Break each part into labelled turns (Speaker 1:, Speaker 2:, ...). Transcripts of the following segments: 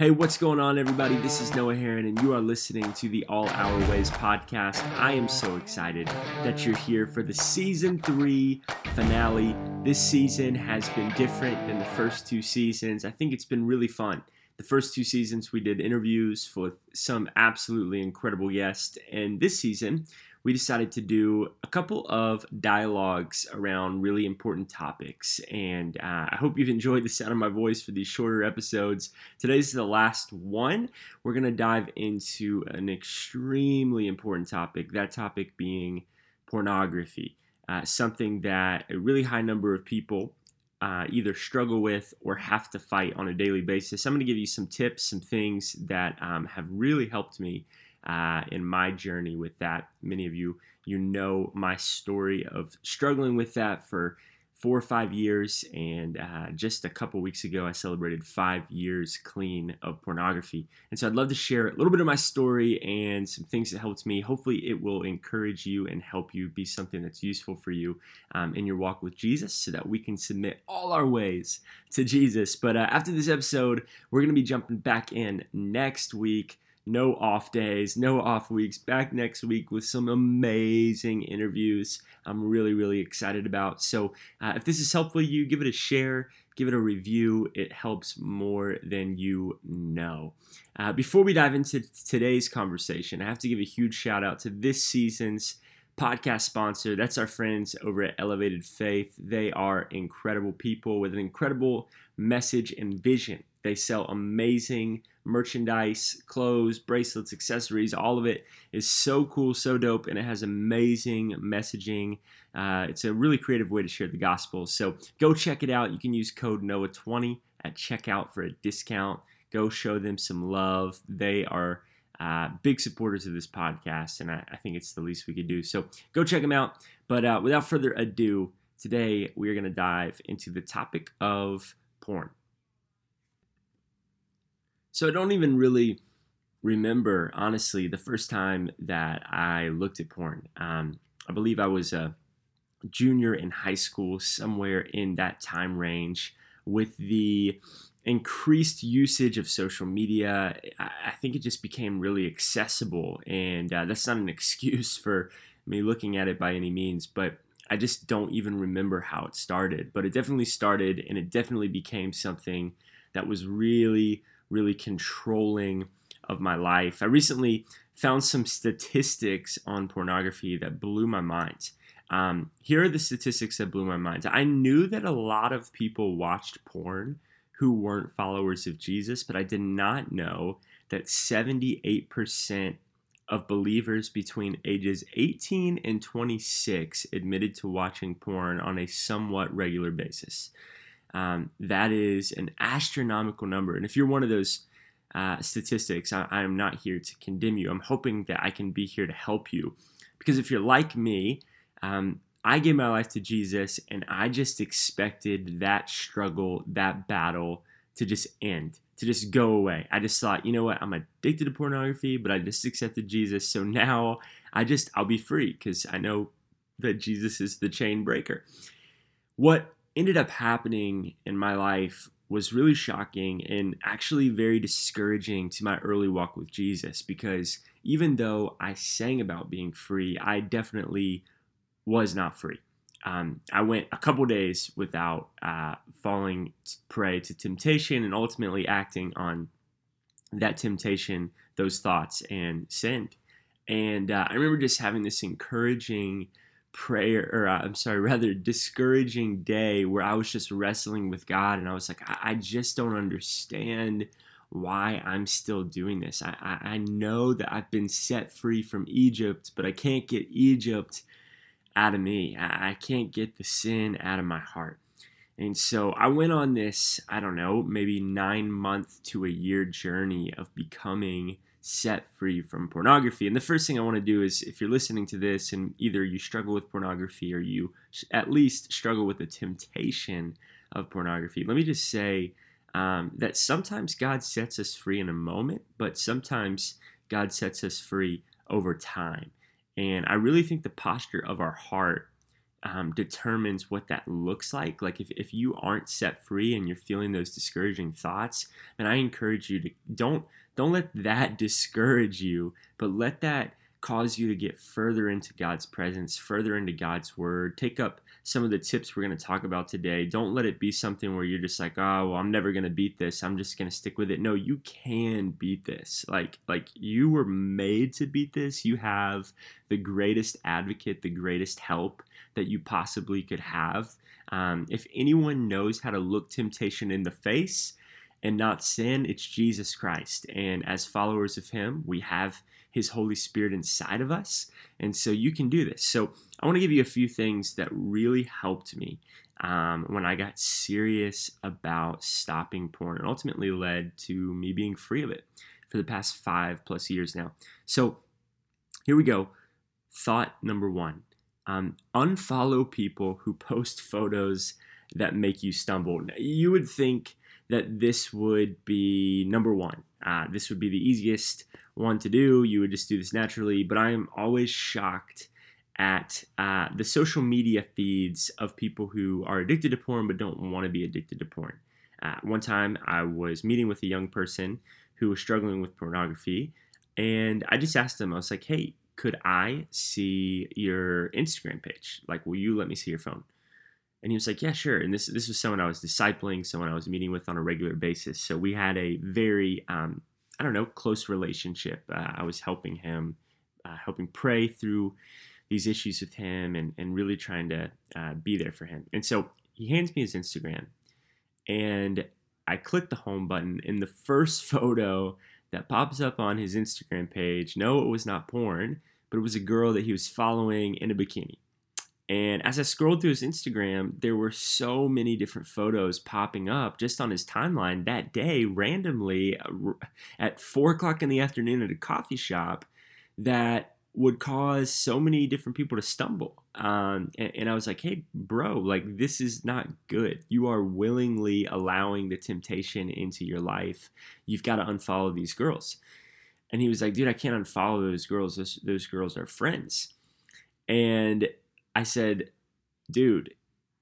Speaker 1: Hey, what's going on, everybody? This is Noah Heron, and you are listening to the All Our Ways podcast. I am so excited that you're here for the season three finale. This season has been different than the first two seasons. I think it's been really fun. The first two seasons, we did interviews with some absolutely incredible guests, and this season, we decided to do a couple of dialogues around really important topics. And uh, I hope you've enjoyed the sound of my voice for these shorter episodes. Today's the last one. We're going to dive into an extremely important topic, that topic being pornography, uh, something that a really high number of people. Uh, either struggle with or have to fight on a daily basis. I'm going to give you some tips, some things that um, have really helped me uh, in my journey with that. Many of you, you know my story of struggling with that for four or five years. And uh, just a couple weeks ago, I celebrated five years clean of pornography. And so I'd love to share a little bit of my story and some things that helped me. Hopefully, it will encourage you and help you be something that's useful for you um, in your walk with Jesus so that we can submit all our ways to Jesus. But uh, after this episode, we're going to be jumping back in next week no off days, no off weeks. Back next week with some amazing interviews. I'm really, really excited about. So, uh, if this is helpful you, give it a share, give it a review. It helps more than you know. Uh, before we dive into today's conversation, I have to give a huge shout out to this season's podcast sponsor. That's our friends over at Elevated Faith. They are incredible people with an incredible message and vision. They sell amazing merchandise, clothes, bracelets, accessories. All of it is so cool, so dope, and it has amazing messaging. Uh, it's a really creative way to share the gospel. So go check it out. You can use code NOAH20 at checkout for a discount. Go show them some love. They are uh, big supporters of this podcast, and I, I, think it's the least we could do. So go check them out. But uh, without further ado, today we are going to dive into the topic of porn. So I don't even really remember, honestly, the first time that I looked at porn. Um, I believe I was a junior in high school, somewhere in that time range, with the increased usage of social media. I think it just became really accessible, and uh, that's not an excuse for me looking at it by any means, but I just don't even remember how it started. But it definitely started, and it definitely became something that was really really controlling of my life. I recently found some statistics on pornography that blew my mind. Um, here are the statistics that blew my mind. I knew that a lot of people watched porn who weren't followers of Jesus, but I did not know that 78% of believers between ages 18 and 26 admitted to watching porn on a somewhat regular basis. Um, that is an astronomical number. And if you're one of those uh, statistics, I, am not here to condemn you. I'm hoping that I can be here to help you. Because if you're like me, um, I gave my life to Jesus and I just expected that struggle, that battle to just end, to just go away. I just thought, you know what, I'm addicted to pornography, but I just accepted Jesus. So now I just, I'll be free because I know that Jesus is the chain breaker. What ended up happening in my life was really shocking and actually very discouraging to my early walk with Jesus because even though I sang about being free, I definitely was not free. Um, I went a couple days without uh, falling prey to temptation and ultimately acting on that temptation, those thoughts, and sinned. And uh, I remember just having this encouraging prayer or uh, I'm sorry, rather discouraging day where I was just wrestling with God and I was like, I, I just don't understand why I'm still doing this. I, I, I know that I've been set free from Egypt, but I can't get Egypt out of me. I, I can't get the sin out of my heart. And so I went on this, I don't know, maybe nine month to a year journey of becoming set free from pornography. And the first thing I want to do is if you're listening to this and either you struggle with pornography or you at least struggle with the temptation of pornography, let me just say um, that sometimes God sets us free in a moment, but sometimes God sets us free over time. And I really think the posture of our heart um, determines what that looks like. Like if, if you aren't set free and you're feeling those discouraging thoughts, then I encourage you to don't don't let that discourage you, but let that cause you to get further into God's presence, further into God's word. Take up some of the tips we're going to talk about today. Don't let it be something where you're just like, "Oh, well, I'm never going to beat this. I'm just going to stick with it." No, you can beat this. Like like you were made to beat this. You have the greatest advocate, the greatest help that you possibly could have. Um, if anyone knows how to look temptation in the face, and not sin, it's Jesus Christ. And as followers of Him, we have His Holy Spirit inside of us. And so you can do this. So I want to give you a few things that really helped me um, when I got serious about stopping porn and ultimately led to me being free of it for the past five plus years now. So here we go. Thought number one um, unfollow people who post photos that make you stumble. You would think that this would be number one. Uh, this would be the easiest one to do. You would just do this naturally, but I am always shocked at uh, the social media feeds of people who are addicted to porn but don't want to be addicted to porn. Uh, one time I was meeting with a young person who was struggling with pornography, and I just asked them, I was like, hey, could I see your Instagram page? Like, will you let me see your phone? And he was like, "Yeah, sure." And this this was someone I was discipling, someone I was meeting with on a regular basis. So we had a very, um, I don't know, close relationship. Uh, I was helping him, uh, helping pray through these issues with him, and and really trying to uh, be there for him. And so he hands me his Instagram, and I click the home button, and the first photo that pops up on his Instagram page, no, it was not porn, but it was a girl that he was following in a bikini. And as I scrolled through his Instagram, there were so many different photos popping up just on his timeline that day, randomly uh, at four o'clock in the afternoon at a coffee shop, that would cause so many different people to stumble. Um, and, and I was like, hey, bro, like this is not good. You are willingly allowing the temptation into your life. You've got to unfollow these girls. And he was like, dude, I can't unfollow those girls. Those, those girls are friends. And I said, dude,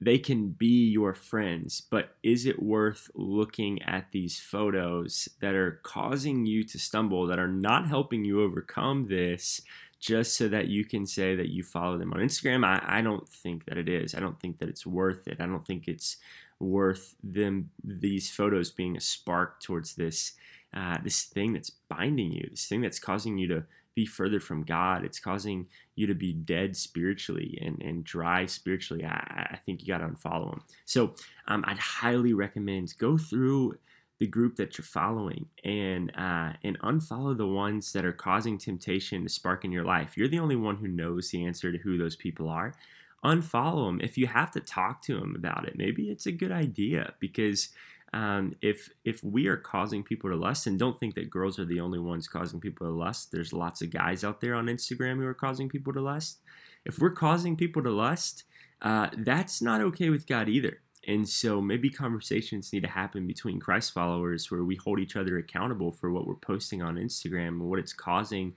Speaker 1: they can be your friends, but is it worth looking at these photos that are causing you to stumble, that are not helping you overcome this, just so that you can say that you follow them on Instagram? I, I don't think that it is. I don't think that it's worth it. I don't think it's worth them these photos being a spark towards this uh, this thing that's binding you, this thing that's causing you to be further from God. It's causing you to be dead spiritually and, and dry spiritually. I, I think you got to unfollow them. So um, I'd highly recommend go through the group that you're following and uh, and unfollow the ones that are causing temptation to spark in your life. You're the only one who knows the answer to who those people are. Unfollow them if you have to talk to them about it. Maybe it's a good idea because um, if if we are causing people to lust, and don't think that girls are the only ones causing people to lust. There's lots of guys out there on Instagram who are causing people to lust. If we're causing people to lust, uh, that's not okay with God either. And so maybe conversations need to happen between Christ followers where we hold each other accountable for what we're posting on Instagram and what it's causing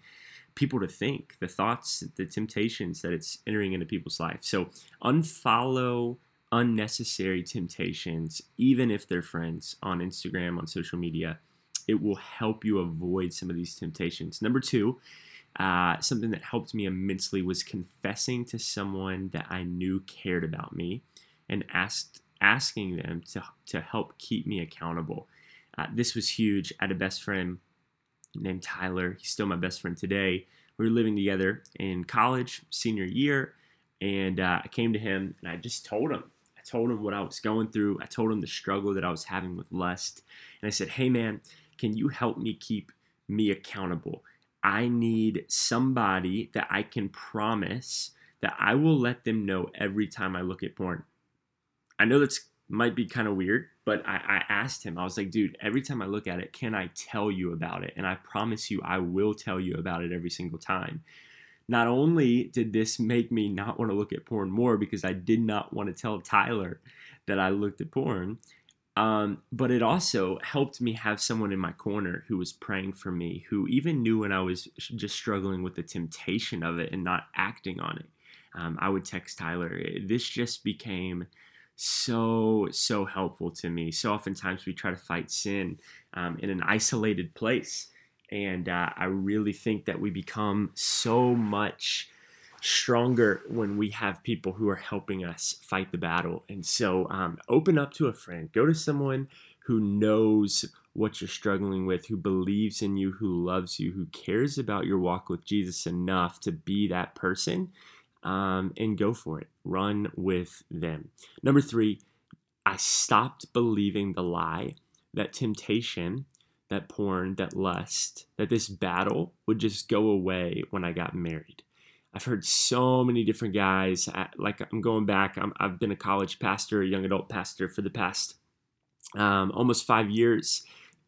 Speaker 1: people to think, the thoughts, the temptations that it's entering into people's life. So unfollow unnecessary temptations, even if they're friends on Instagram, on social media. It will help you avoid some of these temptations. Number two, uh, something that helped me immensely was confessing to someone that I knew cared about me and asked asking them to, to help keep me accountable. Uh, this was huge. I had a best friend named Tyler. He's still my best friend today. We were living together in college, senior year, and uh, I came to him and I just told him told him what I was going through. I told him the struggle that I was having with lust. And I said, hey, man, can you help me keep me accountable? I need somebody that I can promise that I will let them know every time I look at porn. I know that's might be kind of weird, but I, I, asked him, I was like, dude, every time I look at it, can I tell you about it? And I promise you, I will tell you about it every single time not only did this make me not want to look at porn more because I did not want to tell Tyler that I looked at porn, um, but it also helped me have someone in my corner who was praying for me, who even knew when I was just struggling with the temptation of it and not acting on it. um, I would text Tyler. This just became so so helpful to me. So oftentimes we try to fight sin um, in an isolated place, and uh, I really think that we become so much stronger when we have people who are helping us fight the battle. And so, um, open up to a friend. Go to someone who knows what you're struggling with, who believes in you, who loves you, who cares about your walk with Jesus enough to be that person um, and go for it. Run with them. Number three, I stopped believing the lie that temptation, that porn, that lust, that this battle would just go away when I got married. I've heard so many different guys, like I'm going back, i have been a college pastor, a young adult pastor for the past um, almost five years.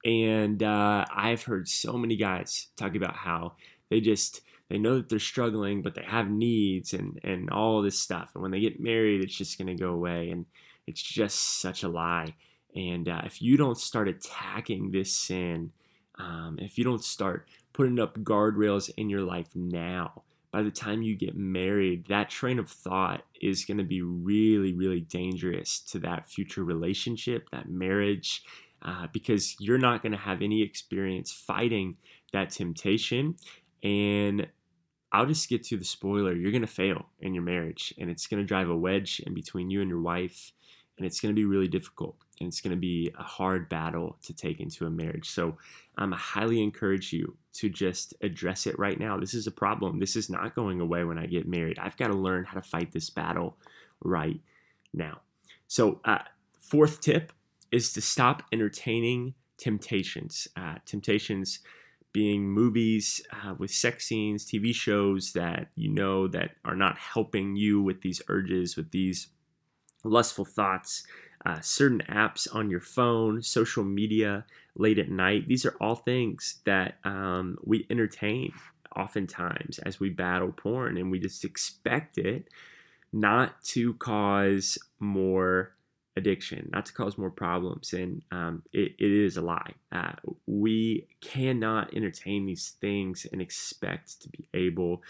Speaker 1: And uh, I've heard so many guys talk about how they just they know that they're struggling, but they have needs and and all this stuff. And when they get married, it's just going to go away, and it's just such a lie. And uh, if you don't start attacking this sin, um, if you don't start putting up guardrails in your life now, by the time you get married, that train of thought is going to be really, really dangerous to that future relationship, that marriage, uh, because you're not going to have any experience fighting that temptation. And I'll just get to the spoiler. You're going to fail in your marriage, and it's going to drive a wedge in between you and your wife, and it's going to be really difficult, and it's going to be a hard battle to take into a marriage. So, um, I highly encourage you to just address it right now. This is a problem. This is not going away when I get married. I've got to learn how to fight this battle right now. So, uh, fourth tip is to stop entertaining temptations. Uh, temptations being movies uh, with sex scenes, TV shows that you know that are not helping you with these urges, with these lustful thoughts, uh, certain apps on your phone, social media late at night. These are all things that um, we entertain oftentimes as we battle porn, and we just expect it not to cause more addiction, not to cause more problems. And um, it, it is a lie. Uh, we cannot entertain these things and expect to be able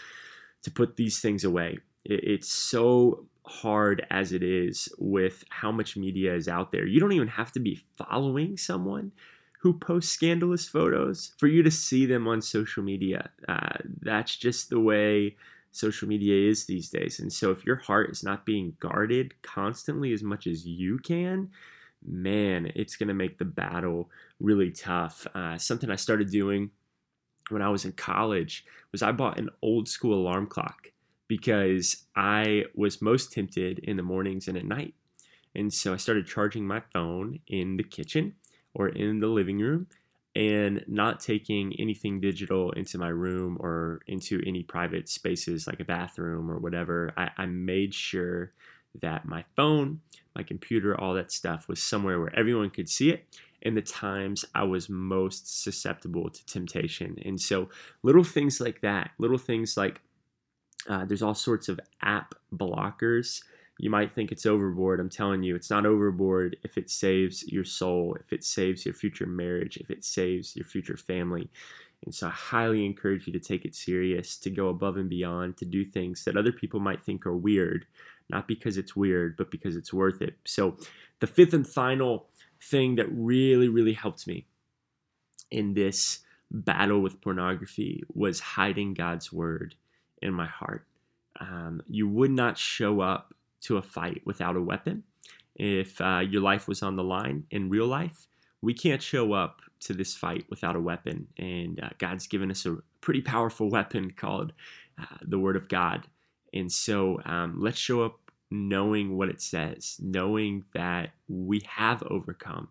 Speaker 1: to put these things away. It, it's so hard as it is with how much media is out there. You don't even have to be following someone who posts scandalous photos for you to see them on social media. Uh, that's just the way social media is these days. And so if your heart is not being guarded constantly as much as you can, man, it's going to make the battle really tough. Uh, something I started doing when I was in college was I bought an old school alarm clock because I was most tempted in the mornings and at night. And so I started charging my phone in the kitchen or in the living room and not taking anything digital into my room or into any private spaces like a bathroom or whatever. I, I, made sure that my phone, my computer, all that stuff was somewhere where everyone could see it in the times I was most susceptible to temptation. And so, little things like that, little things like uh, there's all sorts of app blockers you might think it's overboard. I'm telling you, it's not overboard if it saves your soul, if it saves your future marriage, if it saves your future family. And so I highly encourage you to take it serious, to go above and beyond, to do things that other people might think are weird, not because it's weird, but because it's worth it. So the fifth and final thing that really, really helped me in this battle with pornography was hiding God's word in my heart. Um, you would not show up to a fight without a weapon. If uh, your life was on the line in real life, we can't show up to this fight without a weapon. And uh, God's given us a pretty powerful weapon called uh, the Word of God. And so um, let's show up knowing what it says, knowing that we have overcome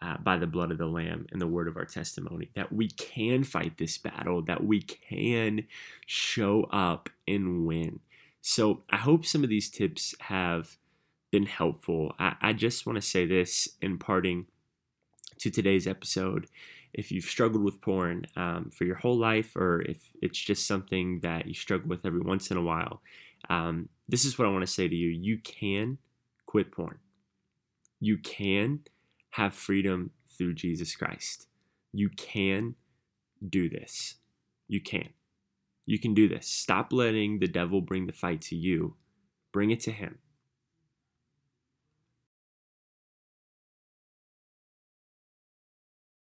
Speaker 1: uh, by the blood of the Lamb and the word of our testimony, that we can fight this battle, that we can show up and win. So I hope some of these tips have been helpful. I, I just want to say this in parting to today's episode. If you've struggled with porn um, for your whole life, or if it's just something that you struggle with every once in a while, um, this is what I want to say to you. You can quit porn. You can have freedom through Jesus Christ. You can do this. You can. You can do this. Stop letting the devil bring the fight to you. Bring it to him.